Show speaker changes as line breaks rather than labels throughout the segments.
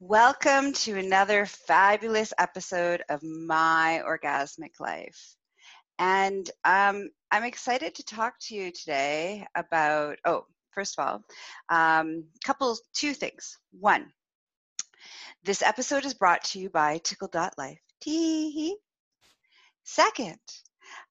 Welcome to another fabulous episode of My Orgasmic Life. And um, I'm excited to talk to you today about, oh, first of all, um, couple, two things. One, this episode is brought to you by Tickle.life. Tee Second,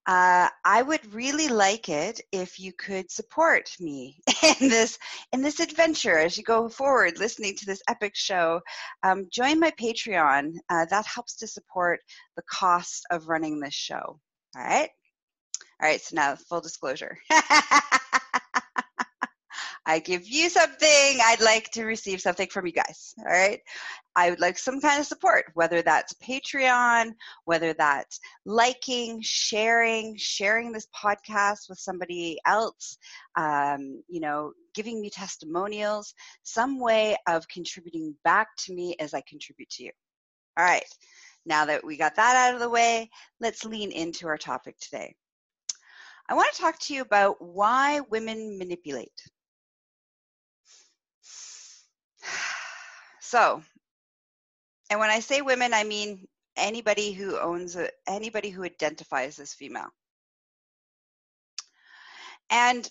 uh, I would really like it if you could support me in this in this adventure as you go forward, listening to this epic show. Um, join my Patreon. Uh, that helps to support the cost of running this show. All right. All right. So now, full disclosure. I give you something, I'd like to receive something from you guys. All right. I would like some kind of support, whether that's Patreon, whether that's liking, sharing, sharing this podcast with somebody else, um, you know, giving me testimonials, some way of contributing back to me as I contribute to you. All right. Now that we got that out of the way, let's lean into our topic today. I want to talk to you about why women manipulate. So, and when I say women, I mean anybody who owns a, anybody who identifies as female. And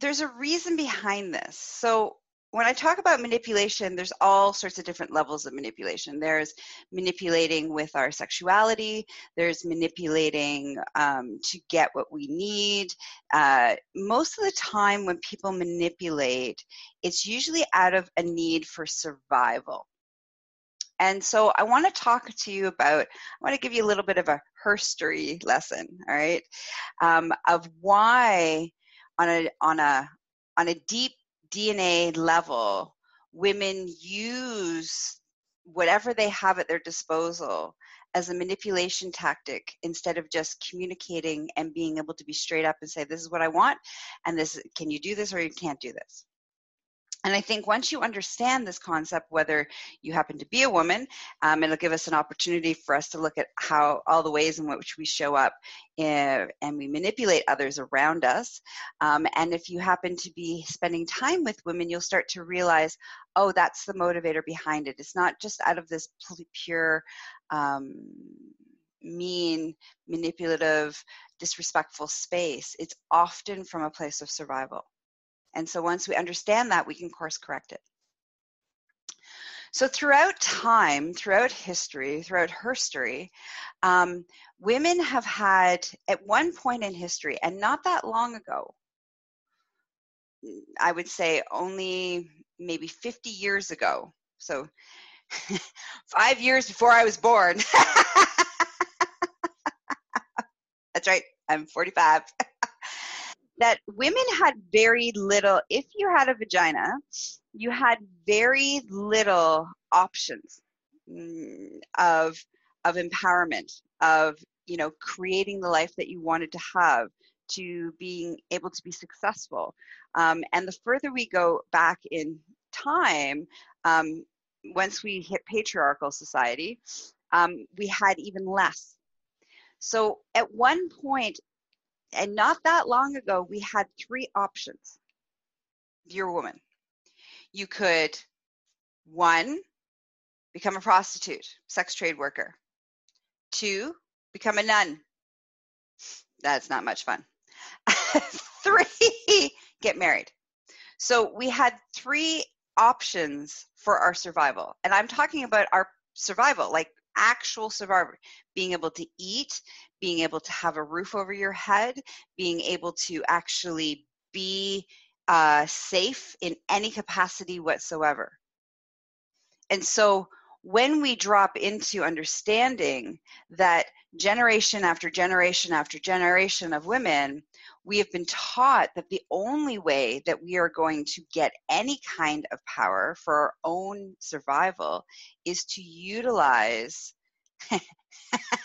there's a reason behind this. So when I talk about manipulation, there's all sorts of different levels of manipulation. There's manipulating with our sexuality, there's manipulating um, to get what we need. Uh, most of the time, when people manipulate, it's usually out of a need for survival. And so I want to talk to you about, I want to give you a little bit of a herstory lesson, all right, um, of why on a, on a, on a deep DNA level, women use whatever they have at their disposal as a manipulation tactic instead of just communicating and being able to be straight up and say this is what i want and this can you do this or you can't do this and I think once you understand this concept, whether you happen to be a woman, um, it'll give us an opportunity for us to look at how all the ways in which we show up in, eh, and we manipulate others around us. Um, and if you happen to be spending time with women, you'll start to realize, oh, that's the motivator behind it. It's not just out of this pure, um, mean, manipulative, disrespectful space. It's often from a place of survival. And so once we understand that, we can course correct it. So throughout time, throughout history, throughout herstory, um, women have had, at one point in history, and not that long ago, I would say only maybe 50 years ago, so five years before I was born. That's right, I'm 45. that women had very little, if you had a vagina, you had very little options mm, of, of empowerment, of, you know, creating the life that you wanted to have, to being able to be successful. Um, and the further we go back in time, um, once we hit patriarchal society, um, we had even less. So at one point, and not that long ago, we had three options. You're a woman, you could, one, become a prostitute, sex trade worker. Two, become a nun. That's not much fun. three, get married. So we had three options for our survival. And I'm talking about our survival, like actual survival, being able to eat, being able to have a roof over your head, being able to actually be uh, safe in any capacity whatsoever. And so when we drop into understanding that generation after generation after generation of women, we have been taught that the only way that we are going to get any kind of power for our own survival is to utilize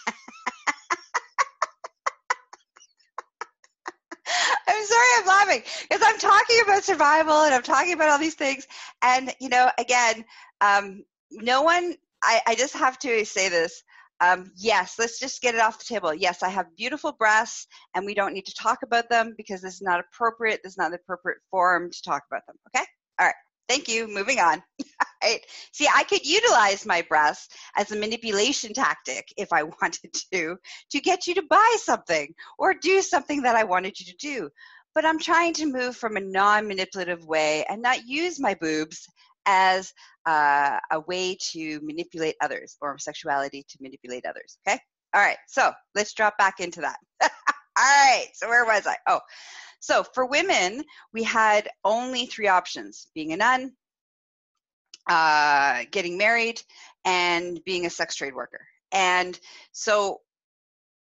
I'm sorry I'm laughing because I'm talking about survival and I'm talking about all these things. And, you know, again, um, no one, I, I just have to say this. Um, yes, let's just get it off the table. Yes, I have beautiful breasts and we don't need to talk about them because this is not appropriate. This is not the appropriate forum to talk about them. Okay? All right. Thank you. Moving on. right? See, I could utilize my breasts as a manipulation tactic if I wanted to, to get you to buy something or do something that I wanted you to do. But I'm trying to move from a non manipulative way and not use my boobs as uh, a way to manipulate others or sexuality to manipulate others. Okay? All right, so let's drop back into that. All right, so where was I? Oh, so for women, we had only three options being a nun, uh, getting married, and being a sex trade worker. And so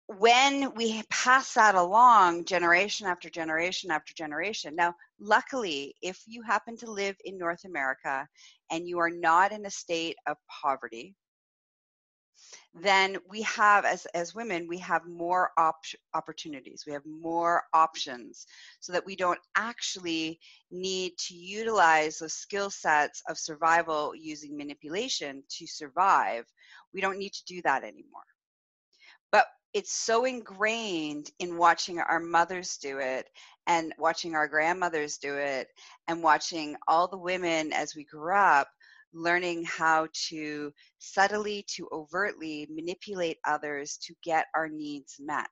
when we pass that along generation after generation after generation, now, luckily, if you happen to live in North America and you are not in a state of poverty, then we have as as women we have more op- opportunities. We have more options so that we don't actually need to utilize those skill sets of survival using manipulation to survive. We don't need to do that anymore. But it's so ingrained in watching our mothers do it and watching our grandmothers do it and watching all the women as we grew up learning how to subtly to overtly manipulate others to get our needs met.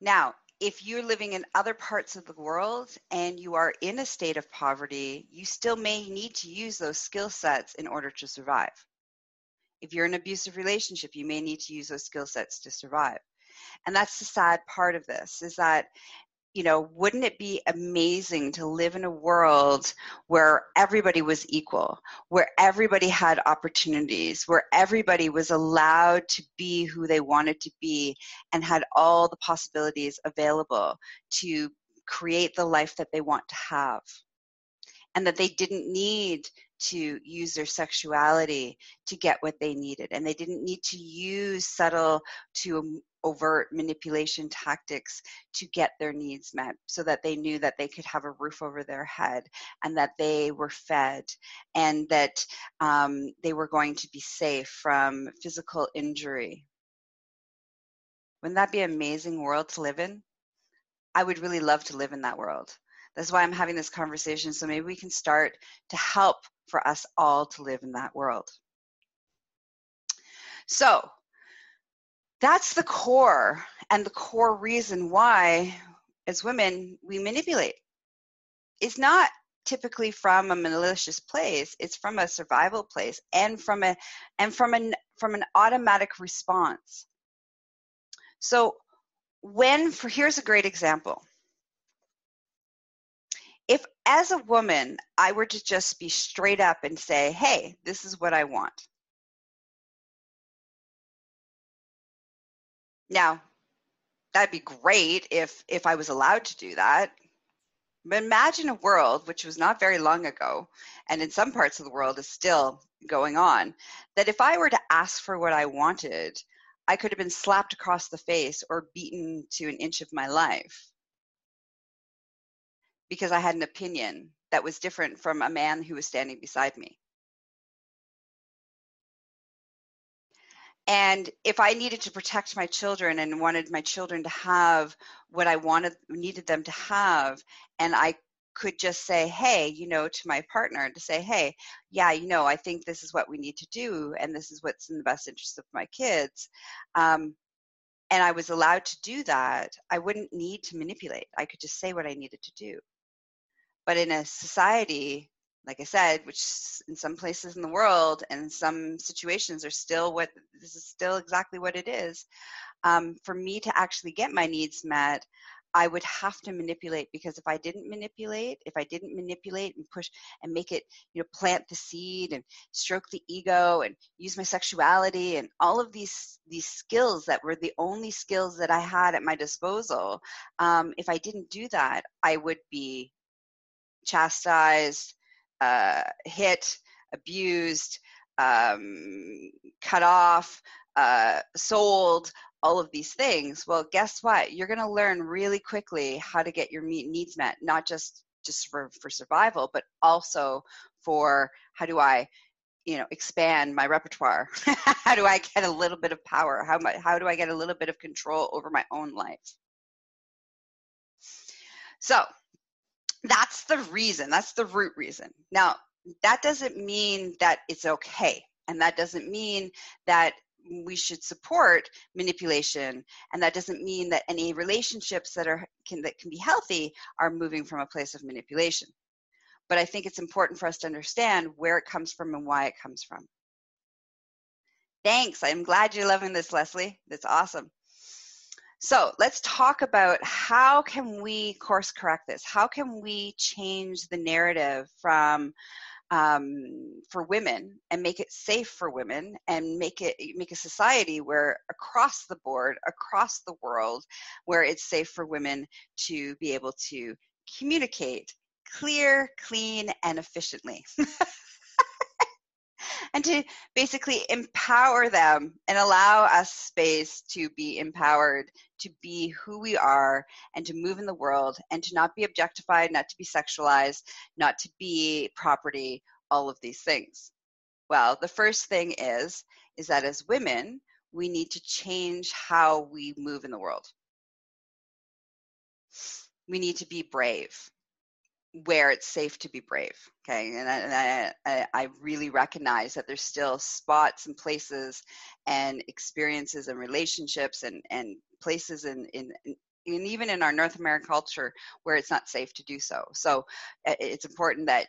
Now, if you're living in other parts of the world and you are in a state of poverty, you still may need to use those skill sets in order to survive. If you're in an abusive relationship, you may need to use those skill sets to survive. And that's the sad part of this is that you know, wouldn't it be amazing to live in a world where everybody was equal, where everybody had opportunities, where everybody was allowed to be who they wanted to be and had all the possibilities available to create the life that they want to have? And that they didn't need to use their sexuality to get what they needed and they didn't need to use subtle to overt manipulation tactics to get their needs met so that they knew that they could have a roof over their head and that they were fed and that um, they were going to be safe from physical injury. Wouldn't that be an amazing world to live in? I would really love to live in that world. That's why I'm having this conversation. So maybe we can start to help for us all to live in that world. So, that's the core and the core reason why as women we manipulate. It's not typically from a malicious place it's from a survival place and from a and from an from an automatic response. So when for here's a great example. If as a woman i were to just be straight up and say hey this is what i want Now, that'd be great if if I was allowed to do that. But imagine a world which was not very long ago, and in some parts of the world is still going on, that if I were to ask for what I wanted, I could have been slapped across the face or beaten to an inch of my life because I had an opinion that was different from a man who was standing beside me. And if i needed to protect my children and wanted my children to have what i wanted needed them to have and i could just say hey you know to my partner to say hey yeah you know i think this is what we need to do and this is what's in the best interest of my kids um, and i was allowed to do that i wouldn't need to manipulate i could just say what i needed to do. But in a society like I said, which in some places in the world and some situations are still what this is still exactly what it is. Um, for me to actually get my needs met, I would have to manipulate because if I didn't manipulate, if I didn't manipulate and push and make it, you know, plant the seed and stroke the ego and use my sexuality and all of these these skills that were the only skills that I had at my disposal, um, if I didn't do that, I would be chastised, uh, hit, abused, um, cut off, uh, sold, all of these things. Well, guess what? You're going to learn really quickly how to get your needs met, not just just for, for survival, but also for how do I, you know, expand my repertoire? how do I get a little bit of power? How, how do I get a little bit of control over my own life? So that's the reason, that's the root reason. Now, that doesn't mean that it's okay. And that doesn't mean that we should support manipulation and that doesn't mean that any relationships that are can that can be healthy are moving from a place of manipulation but i think it's important for us to understand where it comes from and why it comes from thanks i'm glad you're loving this leslie that's awesome so let's talk about how can we course correct this? How can we change the narrative from um, for women and make it safe for women and make it make a society where across the board across the world where it's safe for women to be able to communicate clear clean and efficiently and to basically empower them and allow us space to be empowered to be who we are and to move in the world and to not be objectified, not to be sexualized, not to be property, all of these things. Well, the first thing is is that as women, we need to change how we move in the world. We need to be brave where it's safe to be brave. Okay, and I, I, I, really recognize that there's still spots and places and experiences and relationships and, and places in, in, in and even in our North American culture where it's not safe to do so. So it's important that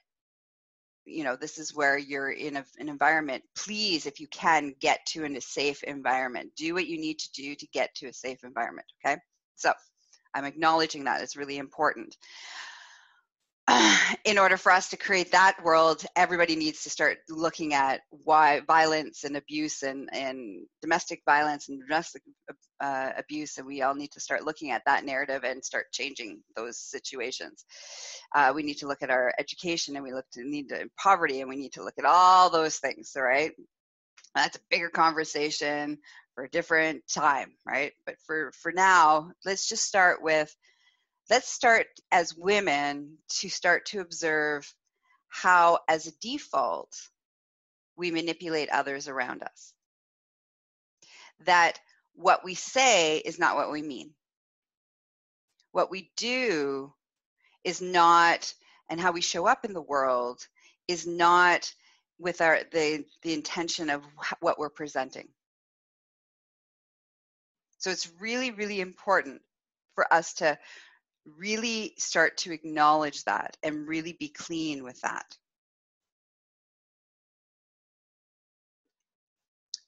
you know this is where you're in a, an environment. Please if you can get to in a safe environment. Do what you need to do to get to a safe environment okay? So i'm acknowledging that. It's really important in order for us to create that world, everybody needs to start looking at why violence and abuse and, and domestic violence and domestic uh, abuse, and we all need to start looking at that narrative and start changing those situations. Uh, we need to look at our education, and we look to need to poverty, and we need to look at all those things. All right, that's a bigger conversation for a different time, right? But for for now, let's just start with let's start as women to start to observe how, as a default, we manipulate others around us. That what we say is not what we mean. What we do is not, and how we show up in the world is not with our the the intention of what we're presenting. So it's really, really important for us to really start to acknowledge that and really be clean with that.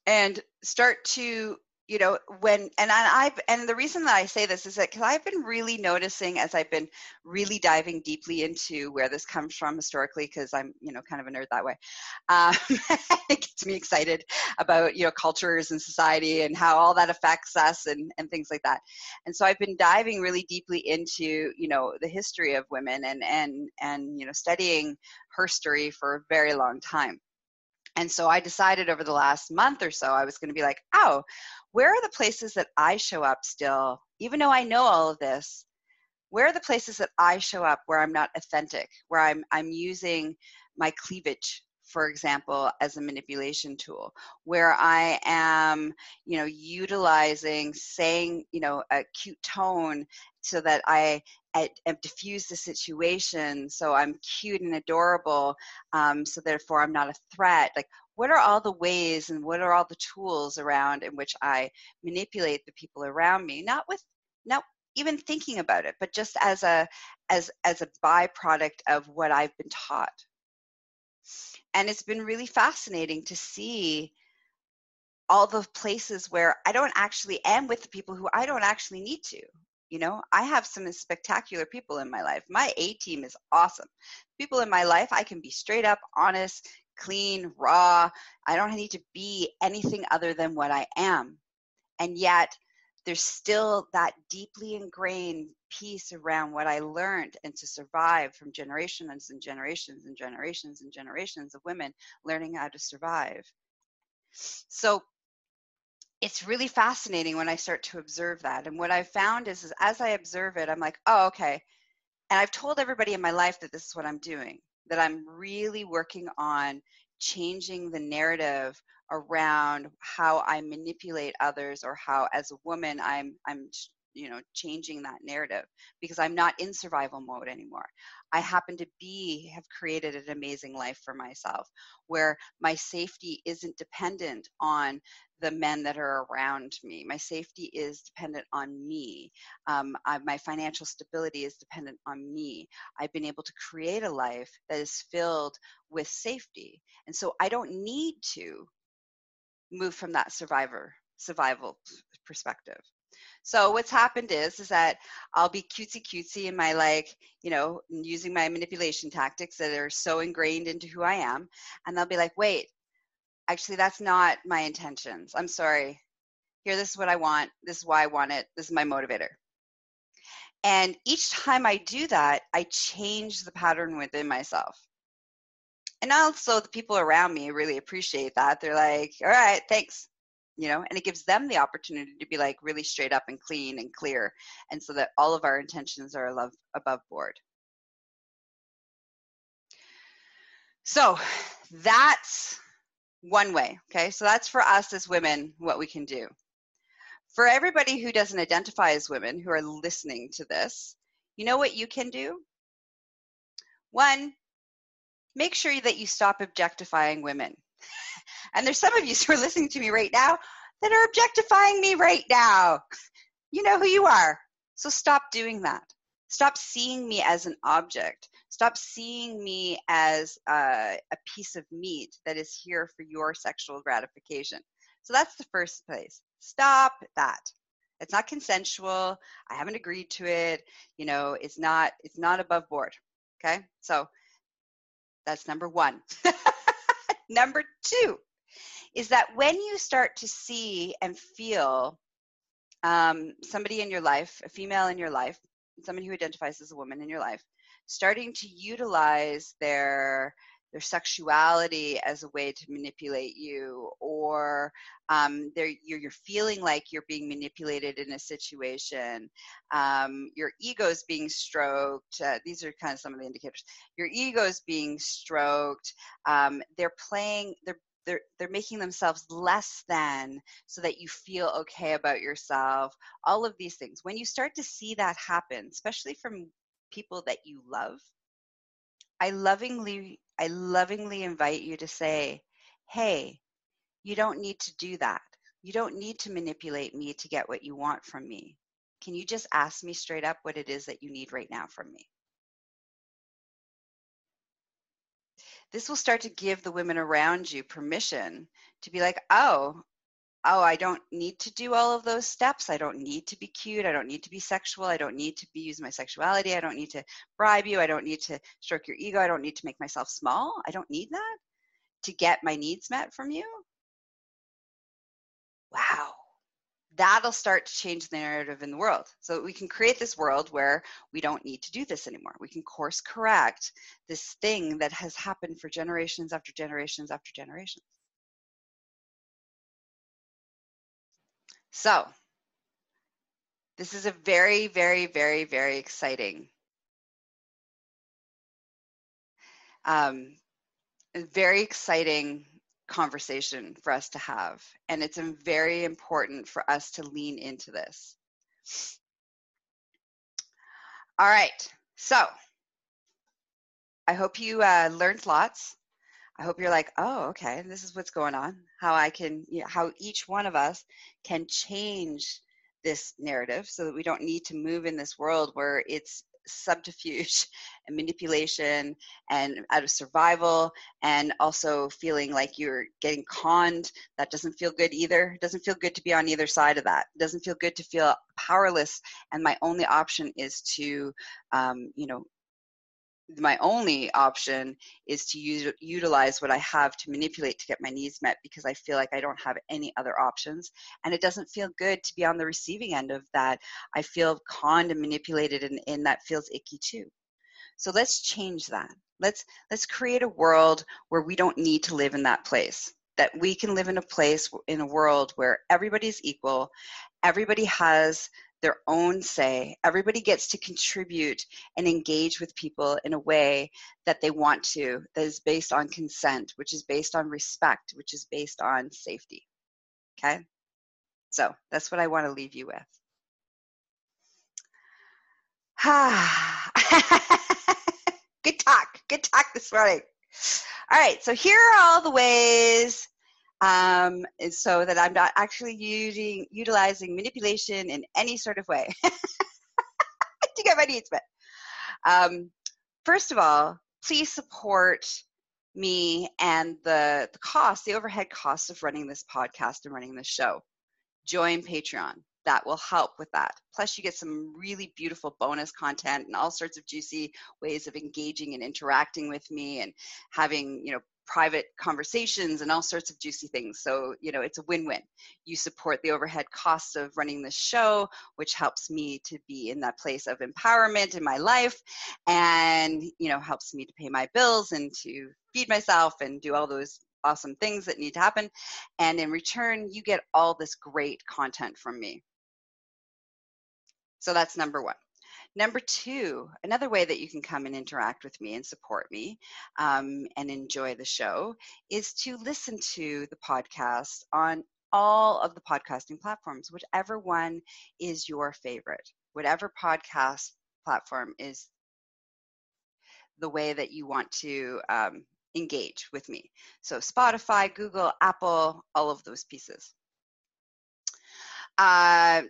And start to you know when and i've and the reason that i say this is that because i've been really noticing as i've been really diving deeply into where this comes from historically because i'm you know kind of a nerd that way um, it gets me excited about you know cultures and society and how all that affects us and and things like that. And so i've been diving really deeply into you know the history of women and and and you know studying her story for a very long time and so I decided over the last month or so, I was going to be like, oh, where are the places that I show up still, even though I know all of this? Where are the places that I show up where I'm not authentic, where I'm I'm using my cleavage, for example, as a manipulation tool, where I am, you know, utilizing saying, you know, a cute tone so that I, diffuse the situation, so I'm cute and adorable, um, so therefore I'm not a threat. Like, what are all the ways and what are all the tools around in which I manipulate the people around me, not with not even thinking about it, but just as a as as a byproduct of what I've been taught. And it's been really fascinating to see all the places where I don't actually am with the people who I don't actually need to. You know, I have some spectacular people in my life. My A team is awesome. People in my life, I can be straight up, honest, clean, raw. I don't need to be anything other than what I am. And yet, there's still that deeply ingrained piece around what I learned and to survive from generations and generations and generations and generations of women learning how to survive. So it's really fascinating when I start to observe that. And what I've found is, is as I observe it, I'm like, oh, okay. And I've told everybody in my life that this is what I'm doing that I'm really working on changing the narrative around how I manipulate others or how as a woman I'm I'm you know changing that narrative because I'm not in survival mode anymore. I happen to be, have created an amazing life for myself where my safety isn't dependent on the men that are around me. My safety is dependent on me. Um, I, my financial stability is dependent on me. I've been able to create a life that is filled with safety. And so I don't need to move from that survivor survival perspective. So what's happened is is that I'll be cutesy cutesy in my like, you know, using my manipulation tactics that are so ingrained into who I am, and they'll be like, wait, actually that's not my intentions. I'm sorry. Here, this is what I want. This is why I want it. This is my motivator. And each time I do that, I change the pattern within myself. And also the people around me really appreciate that. They're like, all right, thanks you know and it gives them the opportunity to be like really straight up and clean and clear and so that all of our intentions are above, above board. So that's one way okay? So that's for us as women what we can do. For everybody who doesn't identify as women who are listening to this you know what you can do? One make sure that you stop objectifying women and there's some of you who are listening to me right now that are objectifying me right now. You know who you are. So stop doing that. Stop seeing me as an object. Stop seeing me as uh, a piece of meat that is here for your sexual gratification. So that's the first place. Stop that. It's not consensual. I haven't agreed to it. You know, it's not it's not above board. Okay? So that's number 1. number 2 is that when you start to see and feel um, somebody in your life, a female in your life, someone who identifies as a woman in your life, starting to utilize their their sexuality as a way to manipulate you or um, you're, you're feeling like you're being manipulated in a situation um, your ego's being stroked uh, these are kind of some of the indicators your ego's being stroked um, they're playing they're they're they're making themselves less than so that you feel okay about yourself all of these things. When you start to see that happen especially from people that you love i lovingly i lovingly invite you to say hey you don't need to do that. You don't need to manipulate me to get what you want from me. Can you just ask me straight up what it is that you need right now from me this will start to give the women around you permission to be like, oh, oh, I don't need to do all of those steps. I don't need to be cute. I don't need to be sexual. I don't need to be use my sexuality. I don't need to bribe you. I don't need to stroke your ego. I don't need to make myself small. I don't need that to get my needs met from you. Wow that'll start to change the narrative in the world. So we can create this world where we don't need to do this anymore. We can course correct this thing that has happened for generations after generations after generations. So, this is a very, very, very, very exciting, um, very exciting conversation for us to have. And it's very important for us to lean into this. All right. So I hope you uh, learned lots. I hope you're like, oh, okay, this is what's going on. How I can, you know, how each one of us can change this narrative so that we don't need to move in this world where it's subterfuge and manipulation and out of survival and also feeling like you're getting conned that doesn't feel good either. It doesn't feel good to be on either side of that. It doesn't feel good to feel powerless. And my only option is to um, you know my only option is to use, utilize what I have to manipulate to get my needs met because I feel like I don't have any other options. And it doesn't feel good to be on the receiving end of that. I feel conned and manipulated, and, and that feels icky too. So let's change that. Let's let's create a world where we don't need to live in that place. That we can live in a place in a world where everybody's equal, everybody has their own say. Everybody gets to contribute and engage with people in a way that they want to, that is based on consent, which is based on respect, which is based on safety. Okay? So that's what I want to leave you with. Good talk. Good talk this morning. All right, so here are all the ways um, so that I'm not actually using utilizing manipulation in any sort of way to get my needs met. Um, first of all, please support me and the the cost, the overhead costs of running this podcast and running this show. Join Patreon that will help with that. Plus, you get some really beautiful bonus content and all sorts of juicy ways of engaging and interacting with me and having, you know, private conversations and all sorts of juicy things. So, you know, it's a win win. You support the overhead costs of running this show, which helps me to be in that place of empowerment in my life and, you know, helps me to pay my bills and to feed myself and do all those awesome things that need to happen. And in return, you get all this great content from me. So that's number one. Number two, another way that you can come and interact with me and support me um, and enjoy the show is to listen to the podcast on all of the podcasting platforms, whichever one is your favorite, whatever podcast platform is the way that you want to um, engage with me. So, Spotify, Google, Apple, all of those pieces. Uh,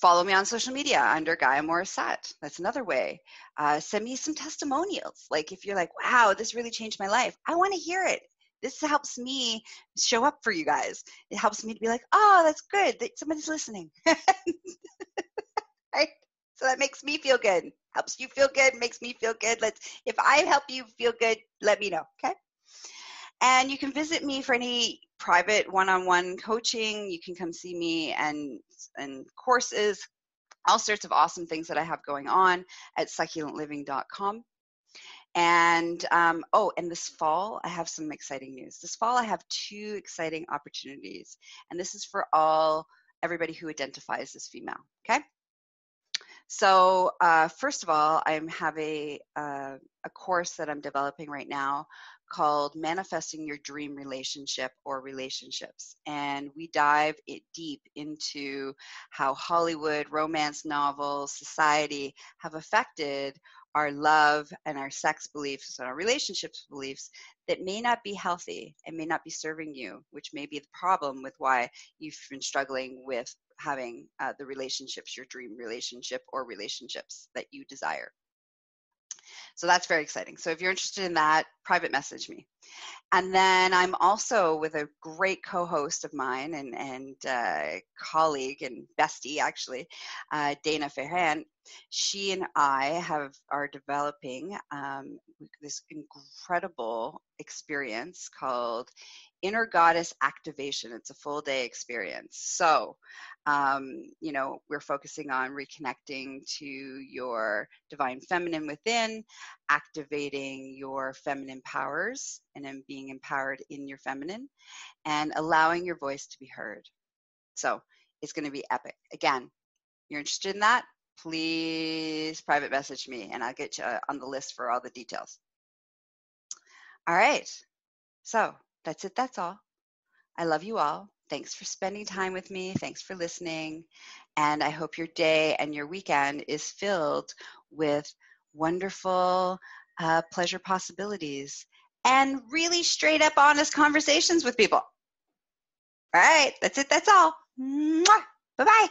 follow me on social media under Gaia Morissette. That's another way. Uh, send me some testimonials. Like if you're like, wow, this really changed my life, I want to hear it. This helps me show up for you guys. It helps me to be like, oh, that's good that somebody's listening. right? So that makes me feel good. Helps you feel good, makes me feel good. Let's if I help you feel good, let me know. Okay. And you can visit me for any private one-on-one coaching. You can come see me and and courses, all sorts of awesome things that I have going on at succulentliving.com. And um, oh, and this fall, I have some exciting news. This fall, I have two exciting opportunities, and this is for all everybody who identifies as female. Okay. So uh, first of all, I have a uh, a course that I'm developing right now called Manifesting Your Dream Relationship or Relationships. And we dive it deep into how Hollywood, romance novels, society have affected our love and our sex beliefs and our relationships beliefs that may not be healthy and may not be serving you, which may be the problem with why you've been struggling with having uh, the relationships, your dream relationship or relationships that you desire. So that's very exciting. So if you're interested in that, private message me. And then I'm also with a great co-host of mine and and uh, colleague and bestie actually, uh, Dana Ferran. She and I have are developing um, this incredible experience called Inner Goddess Activation. It's a full day experience. So um, you know, we're focusing on reconnecting to your divine feminine within, activating your feminine powers, and then being empowered in your feminine, and allowing your voice to be heard. So it's going to be epic. Again, you're interested in that? Please private message me, and I'll get you uh, on the list for all the details. All right. So that's it. That's all. I love you all. Thanks for spending time with me. Thanks for listening. And I hope your day and your weekend is filled with wonderful uh, pleasure possibilities and really straight up honest conversations with people. All right, that's it. That's all. Bye bye.